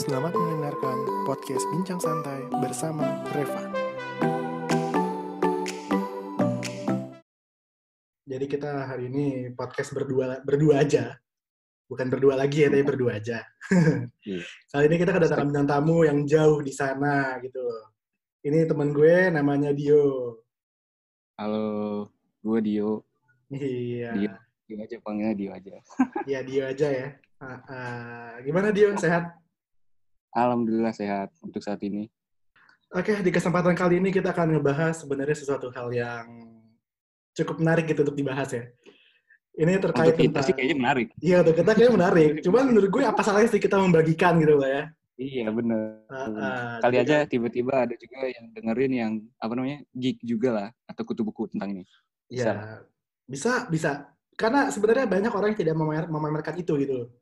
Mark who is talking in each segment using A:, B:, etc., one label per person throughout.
A: Selamat mendengarkan podcast Bincang Santai bersama Reva. Jadi kita hari ini podcast berdua berdua aja. Bukan berdua lagi ya, tapi berdua aja.
B: Iya.
A: Kali ini kita kedatangan bintang tamu yang jauh di sana gitu loh. Ini teman gue namanya Dio.
B: Halo, gue Dio.
A: Iya.
B: Dio. Dio aja panggilnya Dio aja.
A: Iya Dio aja ya. Ah, ah. Gimana Dio? Sehat?
B: Alhamdulillah sehat untuk saat ini.
A: Oke, di kesempatan kali ini kita akan ngebahas sebenarnya sesuatu hal yang cukup menarik gitu untuk dibahas ya. Ini terkait
B: Untuk kita
A: tentang...
B: sih kayaknya menarik.
A: Iya, untuk kita kayaknya menarik. Cuman menurut gue apa salahnya sih kita membagikan gitu lah ya.
B: Iya bener.
A: Ah, ah,
B: Kali aja tiba-tiba ada juga yang dengerin yang apa namanya geek juga lah atau kutu buku tentang ini.
A: Ya, bisa, bisa. Karena sebenarnya banyak orang yang tidak memamer- memamerkan itu gitu.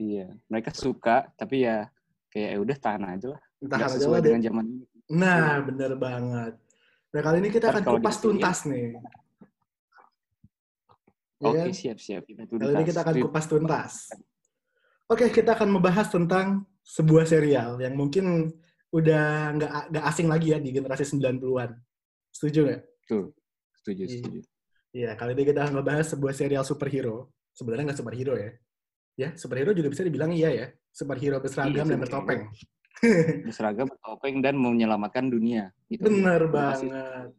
B: Iya, mereka suka tapi ya kayak ya udah tahan aja lah. Nggak
A: aja
B: sesuai
A: lah.
B: dengan zaman ini.
A: Nah, bener banget. Nah, kali ini kita
B: Ntar
A: akan kupas tuntas nih. Ya
B: Oke
A: kan?
B: siap siap kita
A: Kali ini kita akan kupas tuntas. Oke, kita akan membahas tentang sebuah serial yang mungkin udah nggak nggak asing lagi ya di generasi 90-an. Setuju nggak?
B: Tuh, setuju
A: Iya.
B: setuju.
A: Iya, kali ini kita akan membahas sebuah serial superhero. Sebenarnya nggak superhero ya. Ya, superhero juga bisa dibilang iya ya. Superhero berseragam
B: Iya,
A: dan bertopeng.
B: Berseragam bertopeng dan menyelamatkan dunia. Gitu.
A: Bener
B: pasti.
A: banget.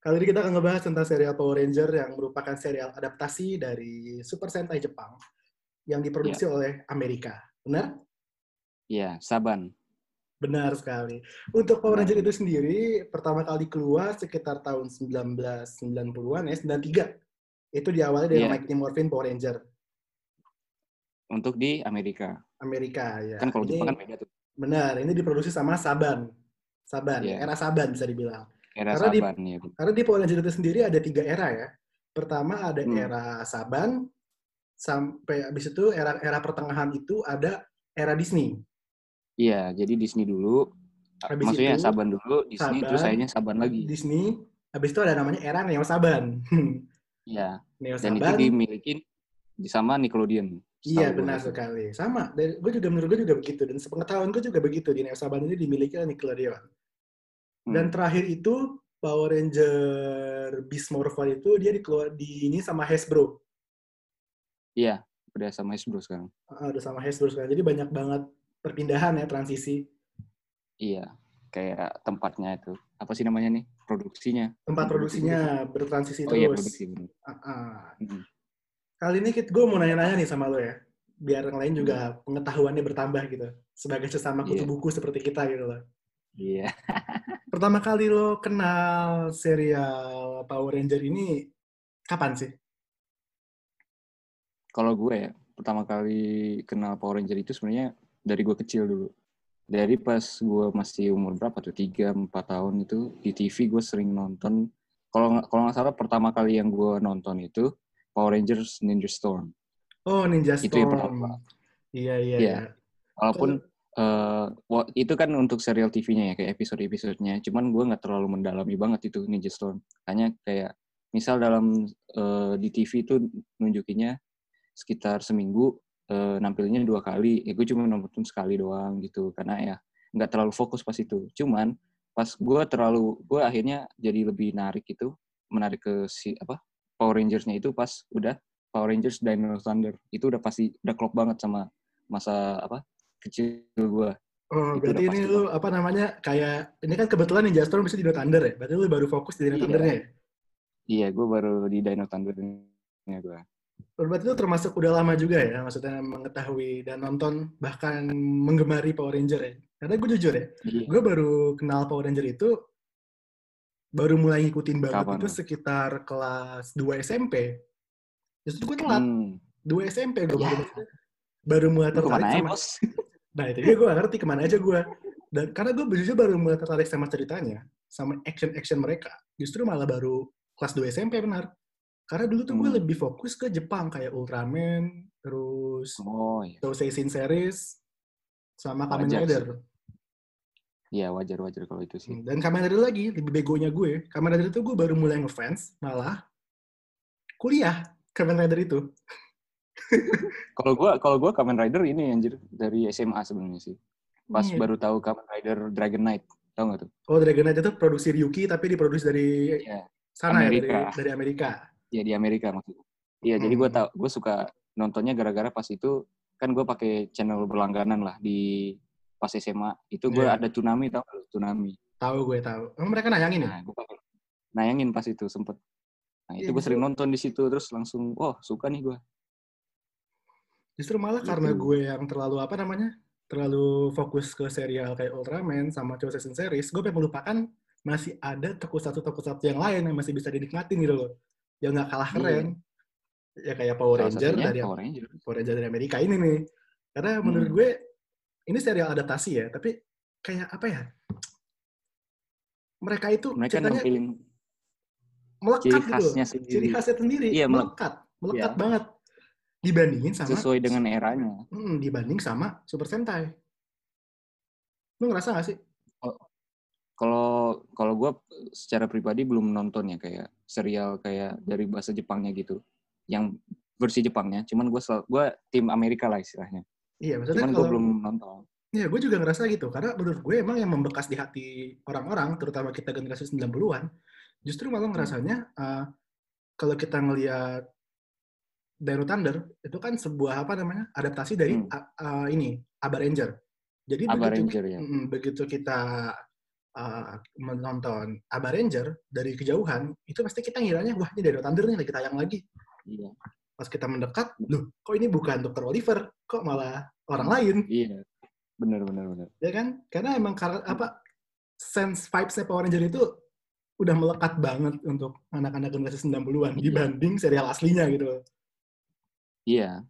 A: Kali ini kita akan ngebahas tentang serial Power Ranger yang merupakan serial adaptasi dari Super Sentai Jepang yang diproduksi oleh Amerika. Benar?
B: Iya, Saban.
A: Benar sekali. Untuk Power Ranger itu sendiri, pertama kali keluar sekitar tahun 1990-an ya, 93. Itu diawali dari
B: Iya.
A: Mighty Morphin Power Ranger
B: Untuk di Amerika.
A: Amerika ya.
B: Kan kalau
A: Ini
B: Jepang kan beda tuh.
A: benar, ini diproduksi sama Saban. Saban,
B: Iya.
A: era Saban bisa dibilang.
B: Era
A: Karena di-
B: Saban ya.
A: Karena di Ranger itu sendiri ada tiga era ya. Pertama ada
B: Hmm.
A: era Saban, sampai habis itu era era pertengahan itu ada era Disney.
B: Iya, jadi Disney dulu.
A: Habis
B: Maksudnya
A: itu,
B: Saban dulu, Disney
A: Saban,
B: terus sayanya Saban lagi.
A: Disney, habis itu ada namanya era Neo Saban.
B: Iya,
A: Neo
B: dan itu dimiliki di sama Nickelodeon.
A: Iya
B: setahu gue
A: benar
B: gitu.
A: sekali. Sama, dari gue juga menurut gue juga begitu dan sepengetahuan gue juga begitu di Neo Saban ini dimiliki oleh Nickelodeon. Dan
B: Hmm.
A: terakhir itu Power Ranger Beast Morpher itu dia dikeluar di ini sama Hasbro.
B: Iya, udah sama Hasbro sekarang.
A: Ah, udah sama Hasbro sekarang. Jadi banyak banget perpindahan ya transisi.
B: Iya, kayak tempatnya itu. Apa sih namanya nih? Produksinya.
A: Tempat produksinya bertransisi
B: Oh iya,
A: terus.
B: produksi. bener.
A: Ah, ah.
B: Mm-mm.
A: Kali ini gue mau nanya-nanya nih sama lo ya. Biar yang lain juga pengetahuannya bertambah gitu. Sebagai sesama kutu
B: Iya.
A: buku seperti kita gitu loh.
B: Iya.
A: Pertama kali lo kenal serial Power Ranger ini kapan sih?
B: Kalau gue ya, pertama kali kenal Power Ranger itu sebenarnya dari gue kecil dulu. Dari pas gue masih umur berapa tuh, 3-4 tahun itu, di TV gue sering nonton. Kalau nggak salah pertama kali yang gue nonton itu Power Rangers Ninja Storm.
A: Oh, Ninja Storm.
B: Itu yang pertama.
A: Iya, iya,
B: Iya.
A: iya.
B: Walaupun wa- itu kan untuk serial TV-nya ya, kayak episode-episodenya. Cuman gue nggak terlalu mendalami banget itu Ninja Storm. Hanya kayak, misal dalam eh, di TV itu nunjukinnya sekitar seminggu eh, nampilnya dua kali. Ya gue cuma nonton sekali doang gitu. Karena ya nggak terlalu fokus pas itu. Cuman pas gue terlalu, gue akhirnya jadi lebih narik itu, menarik ke si apa Power Rangers-nya itu pas udah Power Rangers Dino Thunder. Itu udah pasti, udah klop banget sama masa apa kecil gue.
A: Oh,
B: Itu
A: berarti ini lu apa namanya kayak ini kan kebetulan Ninja Storm bisa di Dino Thunder ya. Berarti lu baru fokus di Dino
B: Iya.
A: Thundernya ya.
B: Iya, gue baru di Dino Thunder nya gue.
A: Berarti lu termasuk udah lama juga ya, maksudnya mengetahui dan nonton bahkan menggemari Power Ranger ya. Karena gue jujur ya,
B: Iya.
A: gue baru kenal Power Ranger itu baru mulai ngikutin banget
B: Kapan
A: itu sekitar kelas 2 SMP. Justru gue telat,
B: Hmm.
A: 2 SMP gue
B: Ya.
A: baru, baru mulai tertarik
B: ke mana ya,
A: sama
B: bos?
A: Nah itu dia gue gak ngerti ke mana aja gue. Dan karena gue jujur baru mulai tertarik sama ceritanya, sama action-action mereka. Justru malah baru kelas 2 SMP benar. Karena dulu tuh gue
B: Hmm.
A: lebih fokus ke Jepang kayak Ultraman, terus
B: Oh iya.
A: Touseisin series, sama Kamen Rider.
B: Iya, wajar-wajar kalau itu sih.
A: Hmm, Dan Kamen Rider lagi, lebih begonya gue. Kamen Rider itu gue baru mulai ngefans, malah kuliah Kamen Rider itu.
B: Kalau gua kalau gua Kamen Rider ini anjir dari SMA sebenarnya sih. Pas
A: Iya.
B: baru tahu Kamen Rider Dragon Knight. Tahu nggak tuh?
A: Oh, Dragon Knight itu produksi Ryuki tapi diproduksi dari
B: Iya.
A: sana
B: Amerika.
A: ya, dari, dari Amerika.
B: Ya di Amerika maksudnya. Iya, jadi gue
A: Hmm.
B: tau, gue suka nontonnya gara-gara pas itu kan gue pakai channel berlangganan lah di pas SMA. Itu gue
A: Iya.
B: ada Tsunami tau? Tsunami.
A: Tahu gue tahu. Emang mereka nayangin ya?
B: Nah, gue nayangin pas itu sempet. Nah, itu
A: Iya,
B: gue sering nonton di situ terus langsung, oh suka nih gue.
A: Justru malah karena
B: Gitu.
A: gue yang terlalu apa namanya? Terlalu fokus ke serial kayak Ultraman sama Chosen Series, gue pengen melupakan masih ada tokusatsu-tokusatsu yang lain yang masih bisa dinikmatin gitu loh. Yang nggak kalah
B: Iya.
A: keren. Ya kayak Power Ranger dari
B: Power Ranger.
A: Power Ranger dari Amerika ini nih. Karena menurut
B: Hmm.
A: gue ini serial adaptasi ya, tapi kayak apa ya? Mereka itu
B: Mereka
A: ceritanya
B: nampilin
A: melekat
B: ciri
A: gitu.
B: khasnya
A: Ciri
B: sendiri.
A: khasnya sendiri,
B: Iya, melek-
A: melekat, melekat
B: Iya.
A: banget. Dibandingin sama
B: sesuai dengan eranya.
A: Mm, dibanding sama Super Sentai. Lu ngerasa gak sih?
B: Kalau kalau gue secara pribadi belum nonton ya kayak serial kayak dari bahasa Jepangnya gitu, yang versi Jepangnya. Cuman gue gue tim Amerika lah istilahnya.
A: Iya, maksudnya
B: Cuman gue
A: kalau
B: belum nonton.
A: Iya, gue juga ngerasa gitu. Karena menurut gue emang yang membekas di hati orang-orang, terutama kita generasi 90-an, justru malah ngerasanya uh, kalau kita ngelihat Dino Thunder, itu kan sebuah apa namanya adaptasi dari
B: Hmm.
A: uh, uh, ini Aba Ranger. Jadi
B: Aba
A: begitu,
B: Ranger ya.
A: Mm, begitu kita uh, menonton Aba Ranger dari kejauhan, itu pasti kita ngiranya wah ini Dino Thunder nih lagi tayang lagi.
B: Iya.
A: Pas kita mendekat, loh kok ini bukan Dr. Oliver, kok malah orang lain.
B: Iya. Bener bener bener.
A: ya kan karena emang kar- apa sense vibes-nya Power Ranger itu udah melekat banget untuk anak-anak generasi 90-an
B: Iya.
A: dibanding serial aslinya gitu.
B: Iya.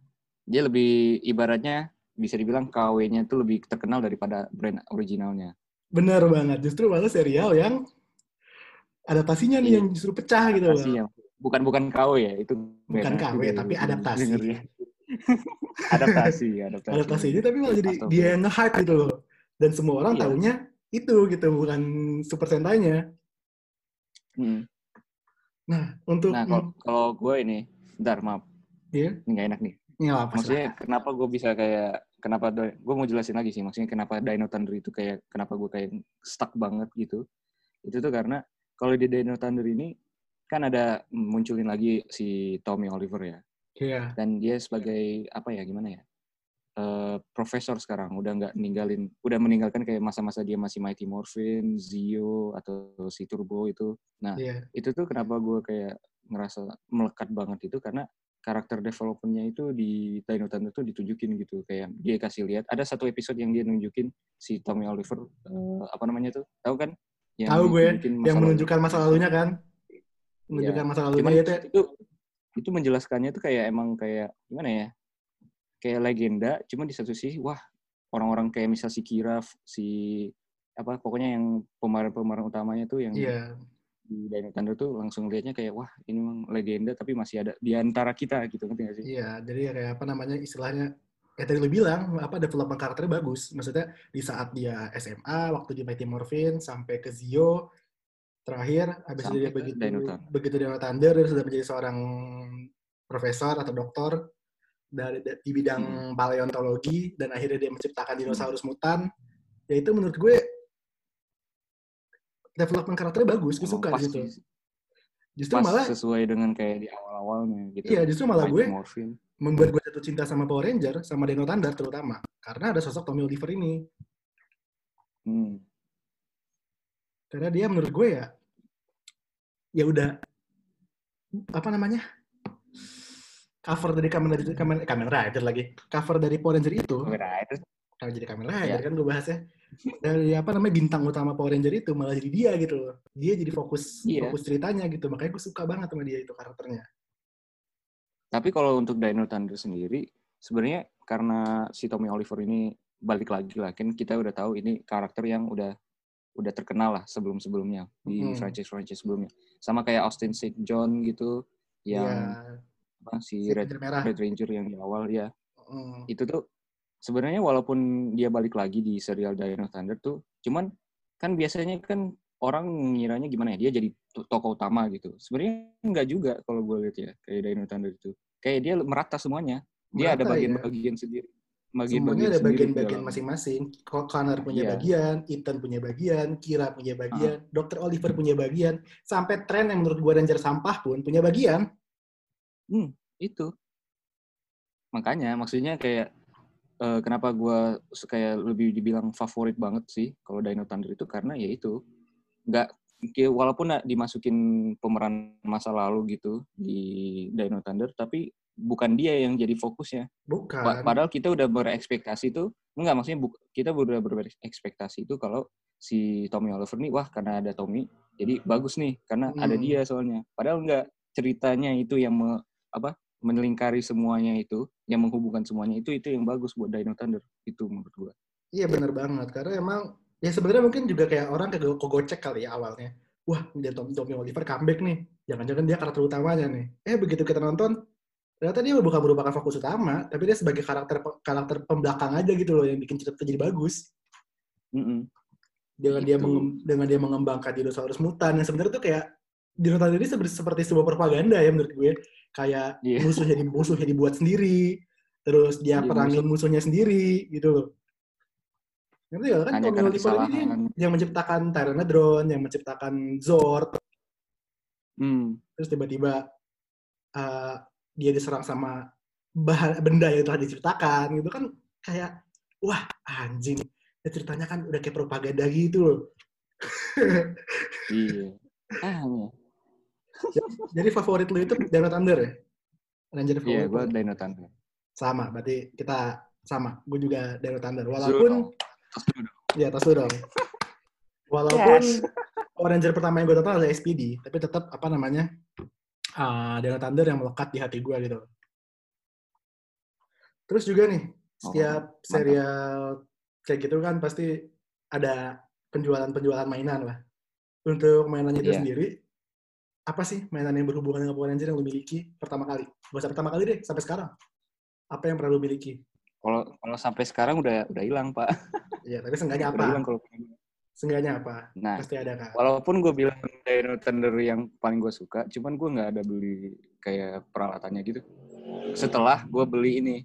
B: Dia lebih ibaratnya bisa dibilang KW-nya itu lebih terkenal daripada brand originalnya.
A: Bener banget. Justru malah serial yang adaptasinya nih
B: Iya.
A: yang justru pecah gitu loh.
B: Bukan bukan KW ya, itu
A: Bukan
B: beda
A: KW, tapi
B: ya,
A: adaptasi.
B: adaptasi, adaptasi.
A: Adaptasi ini tapi malah jadi
B: Astagfirullah.
A: dia nge-hype gitu loh. Dan semua orang
B: Iya.
A: taunya itu gitu, bukan Super Sentai-nya.
B: Hmm.
A: Nah, untuk...
B: Nah, kalau kalau gue ini, bentar maaf,
A: Iya,
B: ini nggak enak nih.
A: ini apa
B: Maksudnya kenapa gue bisa kayak kenapa gue mau jelasin lagi sih maksudnya kenapa Dino Thunder itu kayak kenapa gue kayak stuck banget gitu. Itu tuh karena kalau di Dino Thunder ini kan ada munculin lagi si Tommy Oliver ya.
A: Iya.
B: Dan dia sebagai apa ya gimana ya? eh, profesor sekarang udah nggak ninggalin udah meninggalkan kayak masa-masa dia masih Mighty Morphin, Zio atau si Turbo itu. Nah,
A: Iya.
B: itu tuh kenapa gue kayak ngerasa melekat banget itu karena karakter developmentnya itu di Dino Thunder tuh ditunjukin gitu kayak dia kasih lihat ada satu episode yang dia nunjukin si Tommy Oliver eh, apa namanya tuh tahu kan Yang
A: Tahu gue,
B: masa
A: yang
B: lalu.
A: menunjukkan masa lalunya kan? Menunjukkan
B: Iya.
A: masa
B: Cuman
A: lalunya itu.
B: itu itu menjelaskannya tuh kayak emang kayak gimana ya kayak legenda cuma di satu sisi wah orang-orang kayak misal si Kira si apa pokoknya yang pemeran-pemeran utamanya tuh yang
A: Iya.
B: di Dino Thunder tuh langsung lihatnya kayak wah ini memang legenda tapi masih ada di antara kita gitu ngerti gak sih?
A: Iya, jadi ya kayak apa namanya istilahnya ya tadi lu bilang apa development karakternya bagus. Maksudnya di saat dia SMA, waktu di Mighty Morphin sampai ke Zio, terakhir habis itu
B: Sampai
A: dia begitu begitu Dino Thunder dia sudah menjadi seorang profesor atau dokter dari di bidang
B: Hmm.
A: paleontologi dan akhirnya dia menciptakan dinosaurus mutan. Ya itu menurut gue development karakternya bagus, gue suka
B: pas
A: di situ.
B: sih.
A: Justru
B: Pas
A: malah
B: sesuai dengan kayak di awal-awalnya gitu.
A: Iya, justru malah gue
B: Morphin.
A: membuat gue jatuh cinta sama Power Ranger, sama Dino Thunder terutama. Karena ada sosok Tommy Oliver ini.
B: Hmm.
A: Karena dia menurut gue ya, ya udah, apa namanya, cover dari Kamen Rider, Kamen, Kamen Rider lagi. Cover dari Power Ranger itu,
B: Kamen Rider.
A: kalau jadi Kamen Rider
B: Iya.
A: kan gue bahasnya, dari apa namanya, bintang utama Power Ranger itu malah jadi dia gitu loh. Dia jadi fokus
B: Iya.
A: fokus ceritanya gitu. Makanya gue suka banget sama dia itu karakternya.
B: Tapi kalau untuk Dino Thunder sendiri, sebenarnya karena si Tommy Oliver ini balik lagi lah, kan kita udah tahu ini karakter yang udah udah terkenal lah sebelum-sebelumnya di
A: Mm-mm.
B: franchise-franchise sebelumnya. Sama kayak Austin St. John gitu, yang
A: Iya,
B: apa, si Red,
A: merah.
B: Red Ranger yang di awal ya.
A: Mm.
B: Itu tuh sebenarnya walaupun dia balik lagi di serial Dino Thunder tuh, cuman kan biasanya kan orang ngiranya gimana ya, dia jadi to- tokoh utama gitu. Sebenarnya enggak juga kalau gue lihat ya, kayak Dino Thunder itu. Kayak dia merata semuanya. Dia ada
A: Merata, ya.
B: bagian-bagian sendiri.
A: Semuanya
B: Bagian-bagian
A: ada bagian-bagian masing-masing. Connor punya
B: Iya.
A: bagian, Ethan punya bagian, Kira punya
B: Ah.
A: bagian, Dr. Oliver punya bagian, sampai Trent yang menurut gue Ranger sampah pun punya bagian.
B: Hmm, itu. Makanya maksudnya kayak eh, kenapa su- kayak lebih dibilang favorit banget sih kalau Dino Thunder itu karena ya itu nggak walaupun nggak dimasukin pemeran masa lalu gitu di Dino Thunder tapi bukan dia yang jadi fokusnya.
A: Bukan.
B: Pa- Padahal kita udah berekspektasi tuh enggak maksudnya bu- kita udah berekspektasi itu kalau si Tommy Oliver nih wah karena ada Tommy jadi bagus nih karena ada
A: Hmm.
B: dia soalnya. Padahal enggak ceritanya itu yang me- apa melingkari semuanya itu, yang menghubungkan semuanya itu itu yang bagus buat Dino Thunder itu menurut gua.
A: Iya benar banget karena emang ya sebenarnya mungkin juga kayak orang kayak kegocek kali ya awalnya. Wah, dia Tom Tommy Oliver comeback nih. Jangan-jangan dia karakter utamanya nih. Eh begitu kita nonton ternyata dia bukan merupakan fokus utama, tapi dia sebagai karakter karakter pembelakang aja gitu loh yang bikin cerita jadi bagus.
B: Mm-mm.
A: Dengan dia
B: Gitu.
A: mengem- dengan dia mengembangkan dinosaurus mutan yang sebenarnya tuh kayak Dino Thunder ini seperti, seperti sebuah propaganda ya menurut gue. Kayak
B: Iya.
A: musuhnya di, musuhnya dibuat sendiri, terus dia
B: Iya,
A: perangin musuhnya sendiri gitu loh. Ngerti gak kan Tommy Oliver ini yang menciptakan Tyrannodron, yang menciptakan Zord,
B: Hmm.
A: terus tiba-tiba uh, dia diserang sama bahan benda yang telah diciptakan gitu kan kayak wah anjing ya ceritanya kan udah kayak propaganda gitu loh
B: Iya. Ah, iya.
A: jadi favorit lu itu Dino Thunder ya Ranger favorit
B: Iya, gua Dino Thunder.
A: sama berarti kita sama gue juga Dino Thunder walaupun
B: Tas dulu dong.
A: ya tas lu dong walaupun
C: Yes.
A: Power Ranger pertama yang gue tonton adalah SPD tapi tetap apa namanya uh, Dino Thunder yang melekat di hati gue gitu terus juga nih setiap
B: mantap.
A: serial kayak gitu kan pasti ada penjualan-penjualan mainan lah untuk mainannya itu
B: Iya.
A: sendiri apa sih mainan yang berhubungan dengan Power Ranger yang lu miliki pertama kali gak usah pertama kali deh sampai sekarang apa yang pernah lu miliki
B: Kalau kalau sampai sekarang udah udah hilang, Pak.
A: Iya, tapi seenggaknya
B: Udah hilang
A: apa?
B: kalau
A: Seenggaknya apa?
B: Nah,
A: Pasti ada kan?
B: walaupun gue bilang Dino Thunder yang paling gue suka, cuman gue nggak ada beli kayak peralatannya gitu. Setelah gue beli ini,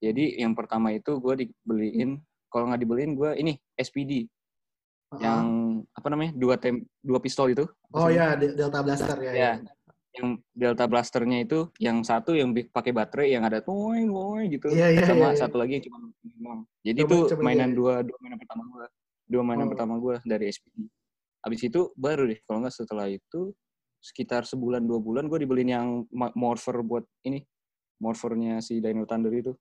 B: jadi yang pertama itu gue dibeliin, kalau nggak dibeliin gue ini SPD
A: Heeh.
B: yang apa namanya dua tem dua pistol itu.
A: Oh ya, De- Delta Blaster ya.
B: Ya, yang Delta Blasternya itu, yang satu yang pakai baterai yang ada toing gitu,
A: Iya, iya,
B: sama
A: iya, iya.
B: satu lagi yang cuma. Jadi
A: Coba-
B: itu
A: coba
B: mainan dua dua mainan pertama gue, dua mainan
A: Oh.
B: pertama gue dari SPD. Habis itu baru deh, kalau nggak setelah itu sekitar sebulan dua bulan gue dibeliin yang morpher buat ini, morphernya si Dino Thunder itu.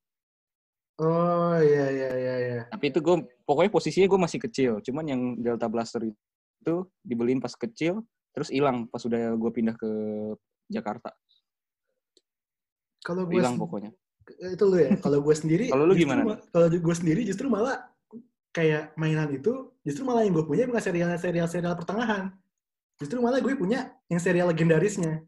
A: Oh iya iya iya iya.
B: Tapi itu gue pokoknya posisinya gue masih kecil, cuman yang Delta Blaster itu dibeliin pas kecil, terus hilang pas udah gue pindah ke Jakarta.
A: Kalau gue
B: Hilang pokoknya.
A: itu lu ya. Kalau gue sendiri
B: Kalau lu gimana?
A: ma- Kalau gue sendiri justru malah kayak mainan itu justru malah yang gue punya bukan serial serial serial pertengahan. Justru malah gue punya yang serial legendarisnya.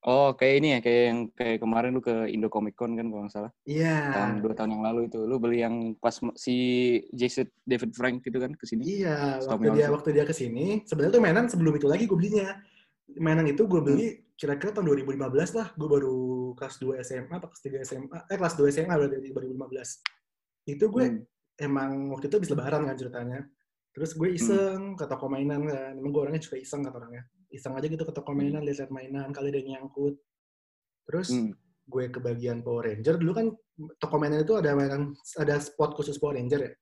B: Oh, kayak ini ya, kayak yang kayak kemarin lu ke Indo Comic Con kan kalau nggak salah.
A: Iya.
B: Tahun dua tahun yang lalu itu lu beli yang pas si Jason David Frank gitu kan ke sini.
A: Iya,
B: Stop
A: waktu dia waktu dia ke sini, sebenarnya tuh mainan sebelum itu lagi gue belinya. Mainan itu gue beli
B: Hmm.
A: kira-kira tahun 2015 lah. Gue baru kelas 2 SMA atau kelas 3 SMA. Eh kelas 2 SMA berarti 2015. Itu gue
B: Hmm.
A: Emang waktu itu habis lebaran kan ceritanya. Terus gue iseng ke toko mainan kan. Emang gue orangnya juga iseng kata orangnya. Iseng aja gitu ke toko mainan, lihat-lihat mainan, kali ada yang nyangkut. Terus
B: Hmm.
A: gue ke bagian Power Ranger. Dulu kan toko mainan itu ada mainan, ada spot khusus Power Ranger ya.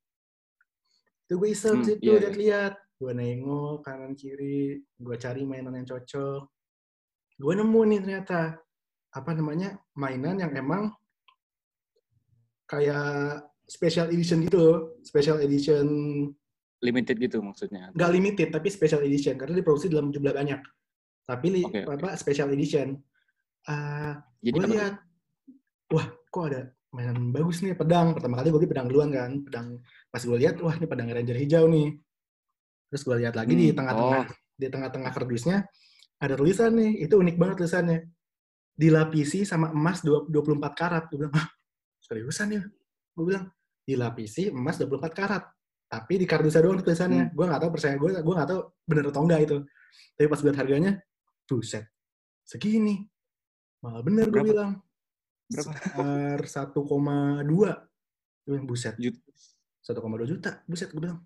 A: Itu gue iseng
B: Hmm,
A: situ
B: iya, iya.
A: lihat-lihat. Gue nengok kanan kiri, gue cari mainan yang cocok. Gue nemu nih ternyata apa namanya mainan yang emang kayak special edition gitu, loh. special edition
B: Limited gitu maksudnya.
A: nggak limited tapi special edition. Karena diproduksi dalam jumlah banyak. Tapi
B: oke.
A: apa special edition. Ah,
B: Jadi
A: gue lihat. Wah kok ada mainan bagus nih pedang. Pertama kali gue beli pedang duluan kan. Pedang pas gue lihat wah ini pedang ranger hijau nih. Terus gue lihat lagi di
B: Hmm,
A: tengah-tengah di tengah-tengah kardusnya ada tulisan nih. Itu unik banget tulisannya. Dilapisi sama emas dua- 24 karat. Gue bilang Hah, seriusan ya? Gue bilang dilapisi emas 24 karat tapi di kardusnya doang tulisannya
B: Hmm.
A: gue nggak tahu percaya gue gue nggak tahu bener atau enggak itu tapi pas lihat harganya buset segini malah bener gue bilang
B: Berapa?
A: Sekitar 1,2. Gue bilang, buset.
B: Jut-
A: 1,2 juta. Buset, gue bilang.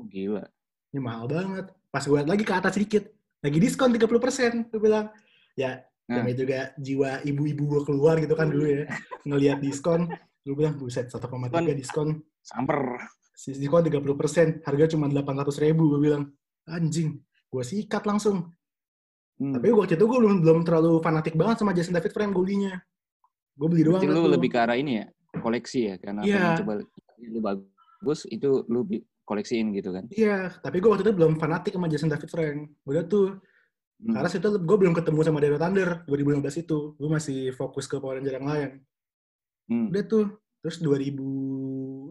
B: Oh, gila.
A: Ini mahal banget. Pas gue lagi ke atas sedikit. Lagi diskon 30%. Gue bilang, ya
B: Nah.
A: namanya juga jiwa ibu-ibu gue keluar gitu kan dulu ya. Ngeliat diskon. Gue bilang, buset 1,3 diskon.
B: Samper.
A: Diskon 30%. Harga cuma 800 ribu. Gue bilang, anjing. Gue sikat langsung.
B: Hmm.
A: Tapi waktu itu gue belum, belum terlalu fanatik banget sama Jason David Frame gue belinya. Gue beli doang.
B: Berarti lu lebih ke arah ini ya, koleksi ya, karena
A: Iya.
B: pengen coba lu bagus itu lu koleksiin gitu kan.
A: Iya, tapi gue waktu itu belum fanatik sama Jason David Frank. Udah tuh,
B: Hmm.
A: karena situ gue belum ketemu sama Daryl Thunder 2015 itu. Gue masih fokus ke Power Ranger yang lain.
B: Hmm.
A: Udah tuh, terus 2016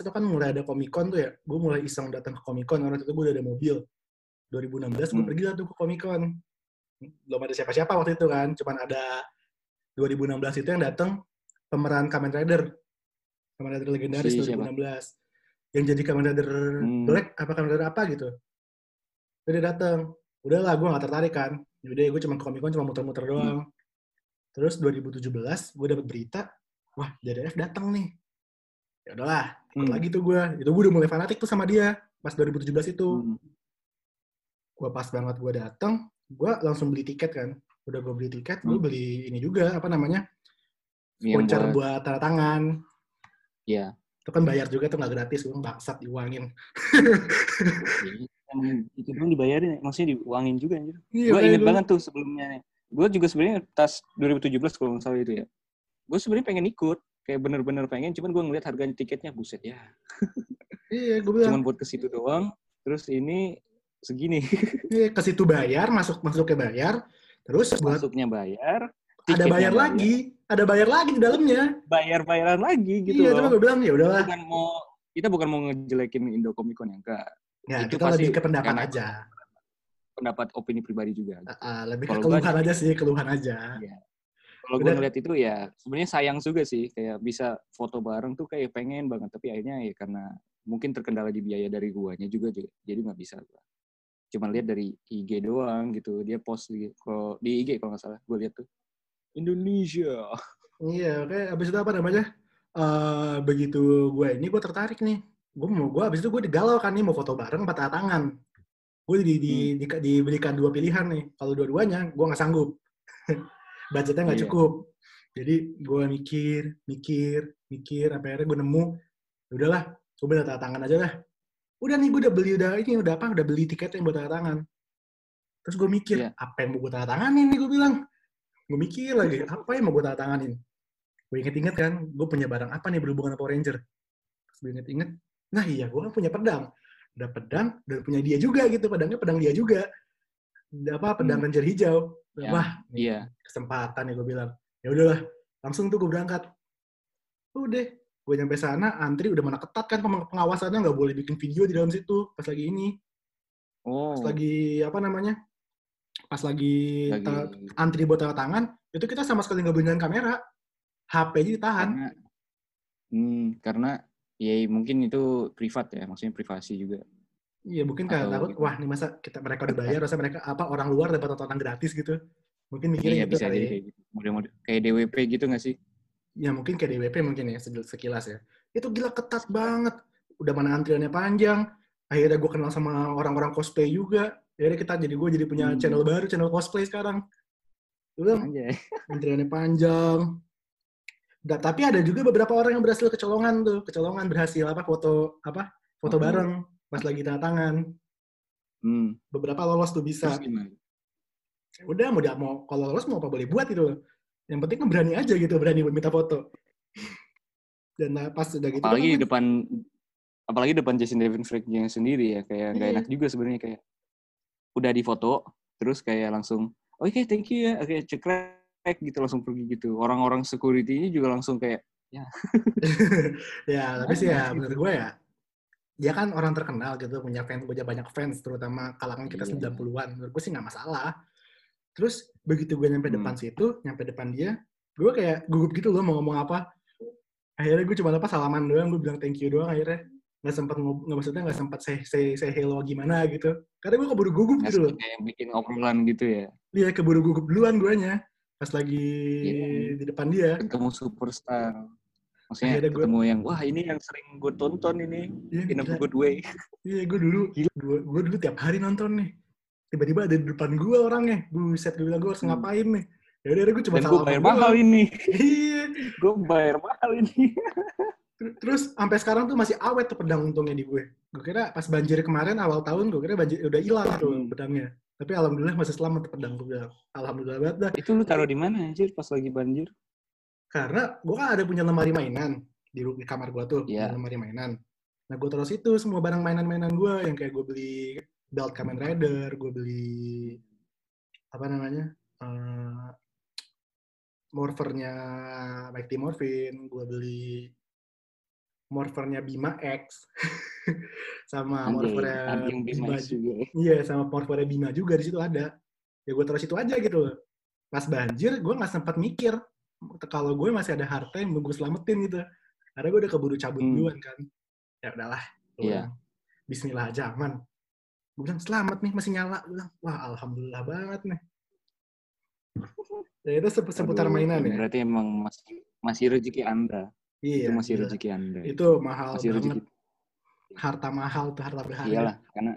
A: itu kan mulai ada Comic Con tuh ya. Gue mulai iseng datang ke Comic Con, karena waktu itu gue udah ada mobil. 2016 gue
B: Hmm.
A: pergi lah tuh ke Comic Con. Belum ada siapa-siapa waktu itu kan, cuman ada 2016 itu yang datang pemeran Kamen Rider. Kamen Rider legendaris
B: Si siapa?
A: 2016. Yang jadi Kamen Rider
B: Hmm.
A: Black apa Kamen Rider apa gitu. Terus dia datang. Udahlah, gue gak tertarik kan. Yaudah, gue cuma ke Comic Con cuma muter-muter doang. Terus 2017 gue dapet berita, wah JDF datang nih. Ya udahlah, ikut
B: Hmm.
A: lagi tuh gue. Itu gue udah mulai fanatik tuh sama dia pas 2017 itu.
B: Hmm.
A: Gue pas banget gue datang, gue langsung beli tiket kan. Udah gue beli tiket, gue
B: Hmm.
A: beli ini juga apa namanya
B: Yang
A: voucher
B: buat,
A: buat tanda tangan.
B: ya.
A: Itu kan bayar juga tuh nggak gratis, gue bangsat diuangin.
B: Emang itu dulu dibayarin, ya, maksudnya diuangin juga anjir.
A: Iya,
B: gue inget banget tuh sebelumnya. Gue juga sebenarnya tas 2017 kalau nggak salah itu ya. Gue sebenarnya pengen ikut, kayak bener-bener pengen, cuman gue ngeliat harganya tiketnya buset ya.
A: Iya, gue bilang,
B: Cuman buat ke situ doang. Terus ini segini.
A: iya, ke situ bayar, masuk masuknya bayar, terus buat
B: Masuknya bayar,
A: ada
B: tiketnya
A: bayar lagi, ada bayar lagi di dalamnya.
B: bayar-bayaran lagi gitu
A: iya, cuma gue bilang ya udahlah.
B: bukan mau kita bukan mau ngejelekin Indo Comic Con yang enggak.
A: Ya,
B: Itu
A: kita
B: pasti
A: lebih ke pendapat aja.
B: Pendapat opini pribadi juga.
A: Ah, ah, lebih ke keluhan aja sih, keluhan aja.
B: Kalau gue ngeliat itu ya sebenarnya sayang juga sih kayak bisa foto bareng tuh kayak pengen banget tapi akhirnya ya karena mungkin terkendala di biaya dari guanya juga jadi nggak bisa gua. Cuma lihat dari IG doang gitu dia post di kalau di IG kalau nggak salah gue lihat tuh Indonesia.
A: Iya, oke. Abis itu apa namanya? Eh begitu gue ini, gue tertarik nih. Gue mau, gue abis itu gue digalau kan nih, mau foto bareng, empat tangan. Gue di, di,
B: Hmm.
A: di- diberikan dua pilihan nih. Kalau dua-duanya, gue nggak sanggup. Budgetnya nggak
B: Iya.
A: cukup. Jadi gue mikir, mikir, mikir, sampai akhirnya gue nemu, "Ya udahlah, gue beli tanda tangan aja lah. Udah nih, gue udah beli, udah ini, udah apa, udah beli tiketnya buat tanda tangan. Terus gue mikir,
B: Iya.
A: apa yang mau gue tanda tanganin nih, gue bilang. Gue mikir lagi, apa yang mau gue tanda tanganin? Gue inget-inget kan, gue punya barang apa nih berhubungan sama Power Ranger. Terus gue inget-inget, nah iya, gue kan punya pedang. Udah pedang, dan punya dia juga gitu, pedangnya pedang dia juga. Apa, pedang
B: Hmm.
A: Ranger hijau.
B: Ya,
A: Wah,
B: Iya.
A: kesempatan nih gue bilang. Ya udahlah, langsung tuh gue berangkat. Udah, gue nyampe sana, antri udah mana ketat kan peng- pengawasannya nggak boleh bikin video di dalam situ pas lagi ini,
B: Oh.
A: pas lagi apa namanya, pas lagi,
B: lagi
A: ta- antri buat tanda tangan, itu kita sama sekali nggak boleh nyalain kamera, HP aja ditahan.
B: karena hmm, karena ya mungkin itu privat ya, maksudnya privasi juga.
A: Iya mungkin karena
B: Atau
A: takut,
B: gitu.
A: wah ini masa kita mereka udah bayar, masa mereka apa orang luar dapat tontonan gratis gitu. Mungkin mikirnya
B: Iya
A: gitu
B: bisa jadi kayak gitu. Model-model kayak DWP gitu nggak sih?
A: Ya mungkin kayak DWP mungkin ya sekilas ya. Itu gila ketat banget. Udah mana antriannya panjang. Akhirnya gue kenal sama orang-orang cosplay juga. Akhirnya kita jadi gue jadi punya
B: Hmm.
A: channel baru, channel cosplay sekarang.
B: Anjay.
A: antriannya panjang. Da- tapi ada juga beberapa orang yang berhasil kecolongan tuh, kecolongan berhasil apa foto apa foto
B: Foto.
A: bareng pas lagi tanda tangan.
B: Hmm.
A: Beberapa lolos tuh bisa.
B: Gimana?
A: udah mau mau kalau lolos mau apa boleh buat gitu yang penting kan berani aja gitu berani buat minta foto dan nah, pas udah gitu
B: apalagi di
A: kan,
B: depan apalagi depan Jason Devin Frank-nya sendiri ya kayak nggak
A: Iya.
B: enak juga sebenarnya kayak udah di foto terus kayak langsung oke thank you ya oke cekrek gitu langsung pergi gitu orang-orang security-nya juga langsung kayak
A: ya tapi sih ya
B: Gitu.
A: menurut gue ya dia kan orang terkenal gitu punya fans punya banyak fans terutama kalangan kita
B: Iya.
A: 90-an menurut gue sih nggak masalah terus begitu gue nyampe
B: Hmm.
A: depan situ nyampe depan dia gue kayak gugup gitu loh mau ngomong apa akhirnya gue cuma apa salaman doang gue bilang thank you doang akhirnya nggak sempat nggak maksudnya nggak sempat say, say, say hello gimana gitu karena gue keburu gugup gitu loh
B: kayak bikin obrolan gitu ya
A: Iya keburu gugup duluan guanya. pas lagi
B: Iya.
A: di depan dia.
B: Ketemu superstar. Maksudnya
A: Akhirnya gua-
B: ketemu yang, wah ini yang sering gue tonton ini.
A: Iya,
B: In a
A: gila.
B: good way.
A: Iya, gue dulu, gue, gue dulu tiap hari nonton nih. Tiba-tiba ada di depan gue orangnya. Buset, gue bilang gue harus
B: Hmm.
A: ngapain nih. Ya udah, gue cuma
B: gue
A: salah
B: bayar mahal ini.
A: Iya.
B: gue bayar mahal ini.
A: Ter- Terus sampai sekarang tuh masih awet tuh pedang untungnya di gue. Gue kira pas banjir kemarin awal tahun gue kira banjir udah hilang tuh
B: Hmm.
A: pedangnya. Tapi alhamdulillah masih selamat tuh pedang gue bilang. Alhamdulillah banget dah.
B: Itu lu taruh di mana anjir pas lagi banjir?
A: Karena gue kan ada punya lemari mainan di, di kamar gue tuh, punya lemari mainan. Nah gue taruh situ semua barang mainan-mainan gue yang kayak gue beli belt Kamen Rider, gue beli apa namanya eh morfernya Mighty Morphin, gue beli morfernya Bima X, sama morfernya
B: Bima
A: juga. Iya, sama morfernya Bima juga di situ ada. Ya gue taruh situ aja gitu. loh. Pas banjir, gue nggak sempat mikir kalau gue masih ada harta yang gue selamatin gitu. Karena gue udah keburu cabut
B: Hmm.
A: duluan kan. Ya udahlah.
B: Iya.
A: bilang, Bismillah aja aman. Gue bilang selamat nih masih nyala. Gue bilang wah alhamdulillah banget nih. Ya itu sep- seputar
B: Aduh,
A: mainan ya.
B: Berarti emang masih masih rezeki Anda.
A: Iya.
B: itu masih
A: gila.
B: rezeki Anda.
A: Itu mahal
B: masih
A: banget.
B: rezeki.
A: Harta mahal tuh harta berharga.
B: Iyalah, karena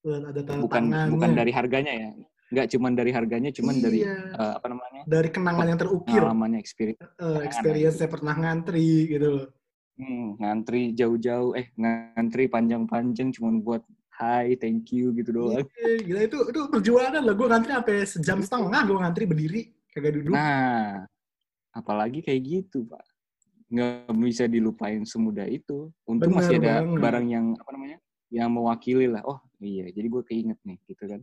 A: Ada tanda
B: bukan
A: tangannya.
B: bukan dari harganya ya. Enggak cuman dari harganya, cuman dari
A: Iya.
B: eh, apa namanya?
A: dari kenangan yang terukir.
B: pengalamannya experience.
A: eh, experience saya pernah ngantri gitu loh.
B: Hmm, ngantri jauh-jauh, eh ngantri panjang-panjang cuman buat hi, thank you gitu doang.
A: Iya, gila itu itu perjuangan loh. Gue ngantri sampai sejam setengah gue ngantri berdiri kagak duduk.
B: Nah, apalagi kayak gitu, Pak. Nggak bisa dilupain semudah itu. Untung
A: Bener
B: masih ada
A: banget.
B: barang yang apa namanya? Yang mewakili lah. Oh, iya, jadi gue keinget nih, gitu kan.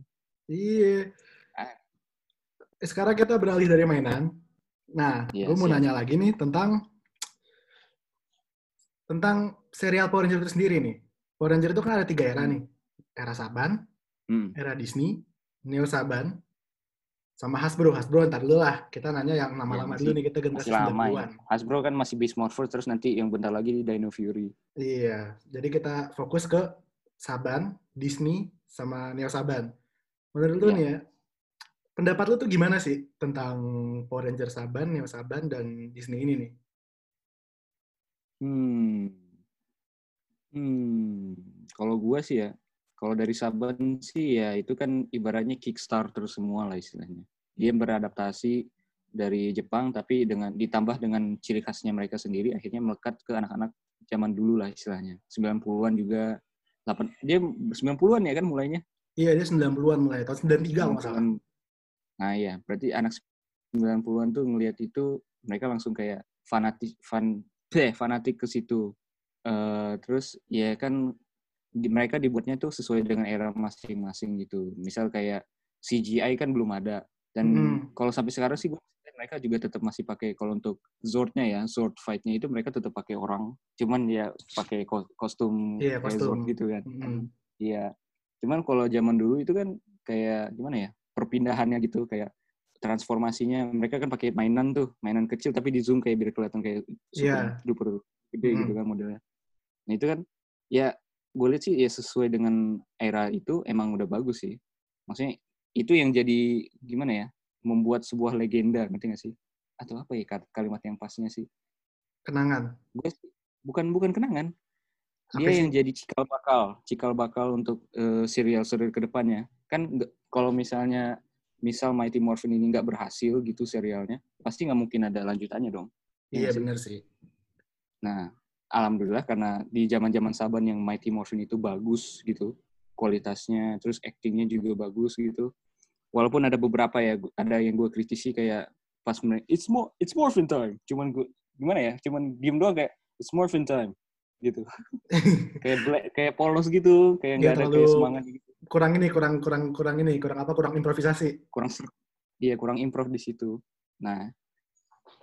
A: Iya.
B: Ah.
A: Sekarang kita beralih dari mainan. Nah,
B: Iya,
A: gue mau
B: siap.
A: nanya lagi nih tentang tentang serial Power Ranger itu sendiri nih. Power Ranger itu kan ada tiga era
B: Hmm.
A: nih. Era Saban,
B: Hmm.
A: era Disney, Neo Saban, sama Hasbro. Hasbro ntar dulu lah. Kita nanya yang nama-lama
B: Iya, masih-
A: dulu nih kita generasi
B: Masih lama ya.
A: 90-an.
B: Hasbro kan masih Beast Morphers, terus nanti yang bentar lagi di Dino Fury.
A: Iya, jadi kita fokus ke Saban, Disney, sama Neo Saban. Menurut lu
B: Iya.
A: nih ya, pendapat lu tuh gimana sih tentang Power Ranger Saban, Neo Saban, dan Disney ini nih?
B: Hmm. Hmm. Kalau gua sih ya, kalau dari Saban sih ya itu kan ibaratnya Kickstarter semua lah istilahnya. Dia beradaptasi dari Jepang tapi dengan ditambah dengan ciri khasnya mereka sendiri akhirnya melekat ke anak-anak zaman dulu lah istilahnya. 90-an juga 8 dia 90-an ya kan mulainya.
A: Iya, dia 90-an mulai, tahun 93 kalau salah.
B: 90-an. Nah iya, berarti anak 90-an tuh ngelihat itu mereka langsung kayak fanatik fan eh, fanatik ke situ. Eh, terus ya kan di- mereka dibuatnya tuh sesuai dengan era masing-masing gitu. Misal kayak CGI kan belum ada dan
A: Hmm.
B: kalau sampai sekarang sih lihat mereka juga tetap masih pakai kalau untuk Zordnya ya, Zord fight-nya itu mereka tetap pakai orang, cuman ya pakai ko- kostum
A: Iya,
B: kayak Zord
A: kostum.
B: gitu kan.
A: Mm-mm.
B: Iya. Cuman kalau zaman dulu itu kan kayak gimana ya? Perpindahannya gitu kayak transformasinya mereka kan pakai mainan tuh, mainan kecil tapi di zoom kayak biar kelihatan kayak super duper gede gitu kan modelnya. Nah itu kan ya gue lihat sih ya sesuai dengan era itu emang udah bagus sih. Maksudnya itu yang jadi gimana ya? Membuat sebuah legenda, ngerti gak sih? Atau apa ya kalimat yang pasnya sih?
A: Kenangan.
B: Gue bukan bukan kenangan. Dia yang jadi cikal bakal, cikal bakal untuk eh, serial-serial ke depannya. Kan kalau misalnya misal Mighty Morphin ini nggak berhasil gitu serialnya, pasti nggak mungkin ada lanjutannya dong.
A: Iya,
B: sih?
A: bener sih.
B: Nah, alhamdulillah karena di zaman-zaman Saban yang Mighty Morphin itu bagus gitu, kualitasnya, terus actingnya juga bagus gitu. Walaupun ada beberapa ya, ada yang gue kritisi kayak pas it's more, it's Morphin time. Cuman gue gimana ya, cuman diem doang kayak it's Morphin time gitu. kayak black, kayak polos gitu, kayak nggak
A: Iya,
B: ada
A: terlalu-
B: kayak semangat gitu.
A: kurang ini, kurang kurang kurang ini, kurang apa? Kurang improvisasi.
B: kurang iya kurang improv di situ. Nah,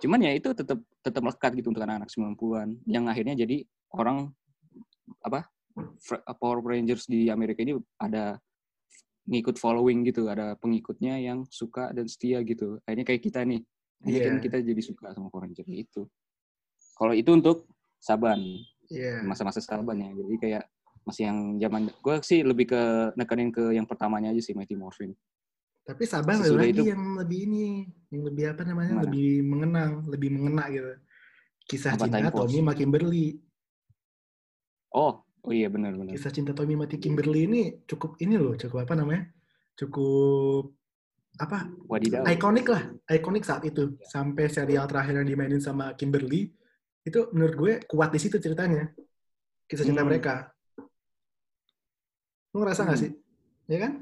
B: cuman ya itu tetap tetap lekat gitu untuk anak-anak 90-an yang akhirnya jadi orang apa Power Rangers di Amerika ini ada ngikut following gitu, ada pengikutnya yang suka dan setia gitu. Akhirnya kayak kita nih. Akhirnya kan kita jadi suka sama Power Rangers itu. Kalau itu untuk Saban,
A: Iya.
B: masa-masa Saban ya. Jadi kayak masih yang zaman gue sih lebih ke nekenin ke yang pertamanya aja sih Mighty Morphin.
A: Tapi Saban ada lagi
B: itu-
A: yang lebih ini, yang lebih apa namanya,
B: Gimana?
A: lebih mengenang, lebih mengena gitu. Kisah
B: Apa,
A: cinta? Tommy sama Kimberly.
B: Oh, oh iya benar-benar.
A: Kisah cinta Tommy sama Kimberly ini cukup ini loh, cukup apa namanya? Cukup apa?
B: Wadidaw.
A: Ikonik lah, ikonik saat itu. Sampai serial terakhir yang dimainin sama Kimberly, itu menurut gue kuat di situ ceritanya. Kisah cinta
B: Hmm.
A: mereka. Lu ngerasa nggak
B: Hmm.
A: sih? Ya kan?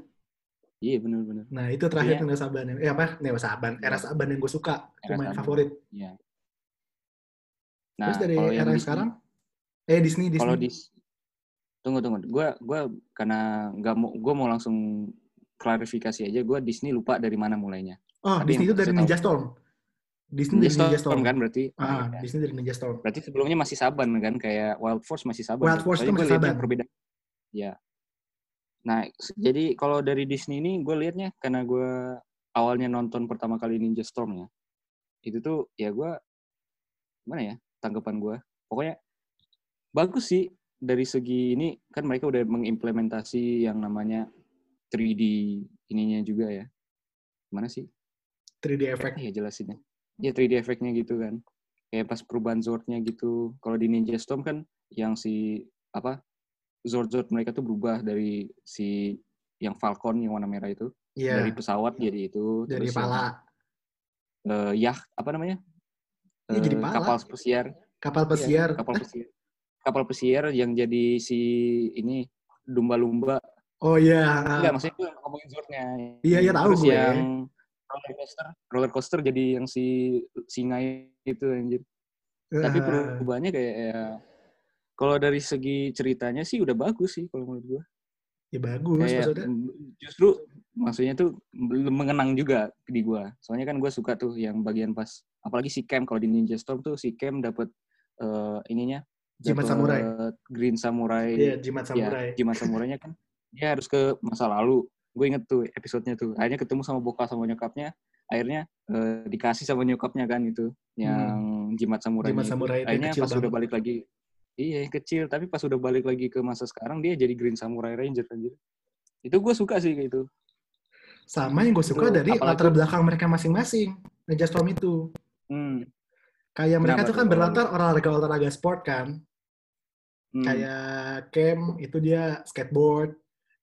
B: Iya benar-benar.
A: Nah itu terakhir. Neo Saban yang, eh apa? Neo Saban, era
B: Iya.
A: Saban yang gue suka, itu
B: Era
A: main
B: Saban.
A: favorit.
B: Iya. Nah,
A: Terus dari era yang sekarang, eh Disney, Disney.
B: Kalau di tunggu tunggu, gue gua karena nggak mau gue mau langsung klarifikasi aja, gue Disney lupa dari mana mulainya.
A: oh
B: tapi
A: Disney itu dari Ninja Storm. Disney dari
B: Ninja
A: Ninja
B: Storm
A: Storm.
B: kan berarti.
A: Ah,
B: Iya.
A: Disney dari Ninja Storm.
B: Berarti sebelumnya masih Saban kan, kayak Wild Force masih Saban.
A: Wild? Force
B: Soalnya
A: itu masih Saban.
B: Perbedaan. Ya. Nah, jadi kalau dari Disney ini gue liatnya karena gue awalnya nonton pertama kali Ninja Storm ya, itu tuh ya gue gimana ya tanggapan gue. Pokoknya bagus sih dari segi ini kan mereka udah mengimplementasi yang namanya 3D ininya juga ya. Gimana sih?
A: 3D effect.
B: ya jelasinnya. Ya 3D efeknya gitu kan. Kayak pas perubahan Zord-nya gitu. Kalau di Ninja Storm kan yang si apa Zord-Zord mereka tuh berubah dari si yang Falcon yang warna merah itu
A: Iya,
B: dari pesawat jadi itu
A: dari
B: terus yang,
A: pala.
B: eh, yacht apa namanya?
A: Iya, jadi
B: Eh,
A: pala.
B: kapal pesiar.
A: Kapal
B: Iya,
A: pesiar.
B: kapal
A: Eh,
B: pesiar. Kapal pesiar yang jadi si ini lumba-lumba.
A: Oh iya.
B: Enggak, maksudnya itu ngomongin Zord-nya.
A: Iya, iya, tahu
B: Terus
A: gue.
B: yang roller coaster, roller coaster jadi yang si singa itu anjir. Tapi
A: Eh,
B: perubahannya kayak ya, kalau dari segi ceritanya sih udah bagus sih kalau menurut gua.
A: ya bagus
B: Kayak
A: maksudnya.
B: justru maksudnya tuh belum mengenang juga di gua. Soalnya kan gua suka tuh yang bagian pas apalagi si Cam kalau di Ninja Storm tuh si Cam dapat eh, ininya
A: Jimat samurai.
B: Green Samurai.
A: Iya, jimat
B: Ya,
A: samurai.
B: jimat samurainya kan dia harus ke masa lalu. Gue inget tuh episodenya tuh. Akhirnya ketemu sama bokap sama nyokapnya. Akhirnya eh, dikasih sama nyokapnya kan itu yang jimat samurai.
A: Hmm. Jimat samurai itu
B: Akhirnya
A: kecil
B: pas udah
A: banget.
B: balik lagi, iya yang kecil. Tapi pas udah balik lagi ke masa sekarang dia jadi Green Samurai Ranger anjir. Itu gue suka sih kayak itu.
A: Sama yang gue suka
B: Itu,
A: dari
B: apalagi-
A: latar belakang mereka masing-masing. Ninja Storm itu.
B: Hmm.
A: Kayak mereka
B: Kenapa
A: tuh kan berlatar olahraga-olahraga sport kan.
B: Hmm.
A: Kayak Cam itu dia skateboard.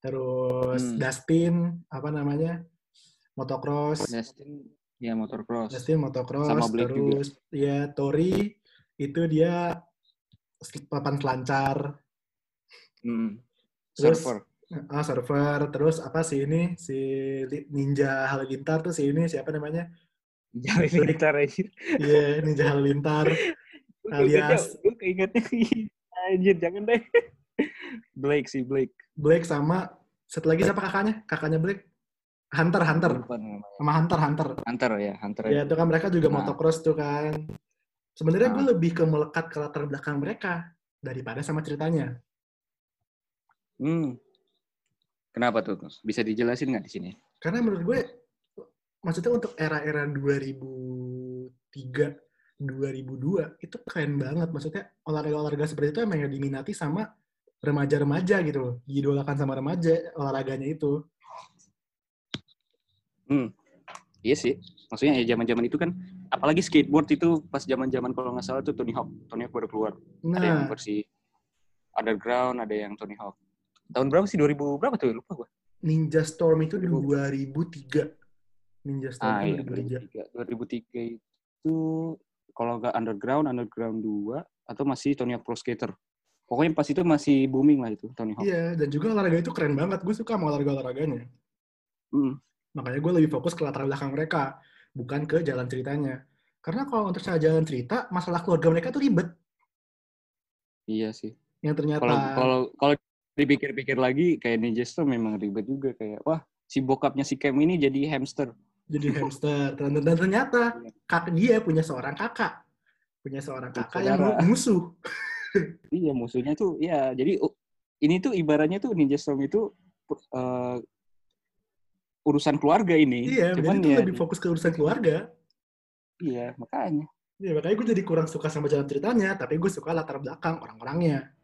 A: Terus
B: Hmm.
A: Dustin, apa namanya? Motocross.
B: Dustin, ya motocross.
A: Dustin motocross.
B: Sama Blake juga.
A: terus ya Tori itu dia papan selancar.
B: Hmm.
A: Terus-
B: Surfer.
A: Ah, server, terus apa sih ini si Ninja Halilintar tuh si ini siapa namanya?
B: Jangan gitar anjir.
A: Iya, Ninja Halilintar. Alias-
B: gue keingetnya anjir jangan deh. Blake sih Blake.
A: Blake sama satu lagi siapa kakaknya? Kakaknya Blake? Hunter, Hunter. Sama Hunter, Hunter.
B: Hunter ya, Hunter.
A: Ya, itu kan mereka juga
B: Nah.
A: motocross tuh kan. Sebenarnya gue
B: Nah.
A: lebih ke melekat ke latar belakang mereka daripada sama ceritanya.
B: Hmm. Kenapa tuh? Bisa dijelasin nggak di sini?
A: Karena menurut gue, maksudnya untuk era-era 2003, 2002, itu keren banget. Maksudnya olahraga-olahraga seperti itu emang yang diminati sama remaja-remaja gitu loh. Diidolakan sama remaja olahraganya itu.
B: Hmm. Iya sih. Maksudnya ya zaman-zaman itu kan apalagi skateboard itu pas zaman-zaman kalau nggak salah tuh Tony Hawk. Tony Hawk baru keluar. Ada yang
A: Nah,
B: versi underground, ada yang Tony Hawk. Tahun berapa sih? 2000 berapa tuh? Lupa gua.
A: Ninja Storm itu
B: 2000.
A: 2003. Ninja Storm
B: Ah
A: itu
B: iya,
A: 2003.
B: 2003. 2003 itu kalau nggak underground, underground 2 atau masih Tony Hawk Pro Skater. Pokoknya pas itu masih booming lah itu Tony Hawk.
A: Iya, dan juga olahraga itu keren banget. Gue suka sama olahraga-olahraganya.
B: Hmm.
A: Makanya gue lebih fokus ke latar belakang mereka, bukan ke jalan ceritanya. Karena kalau untuk jalan cerita, masalah keluarga mereka tuh ribet.
B: Iya sih.
A: Yang ternyata
B: Kalau kalau kalau dipikir-pikir lagi kayak Ninja Storm memang ribet juga kayak wah si bokapnya si Cam ini jadi hamster.
A: jadi hamster. Dan, dan ternyata kakak dia punya seorang kakak. Punya seorang kakak yang
B: Saudara.
A: mu- musuh.
B: Iya musuhnya tuh ya jadi ini tuh ibaratnya tuh Ninja Storm itu uh, urusan keluarga ini.
A: Iya,
B: Cuman ya
A: lebih fokus ke urusan keluarga.
B: iya makanya.
A: Iya, makanya gue jadi kurang suka sama jalan ceritanya, tapi gue suka latar belakang orang-orangnya.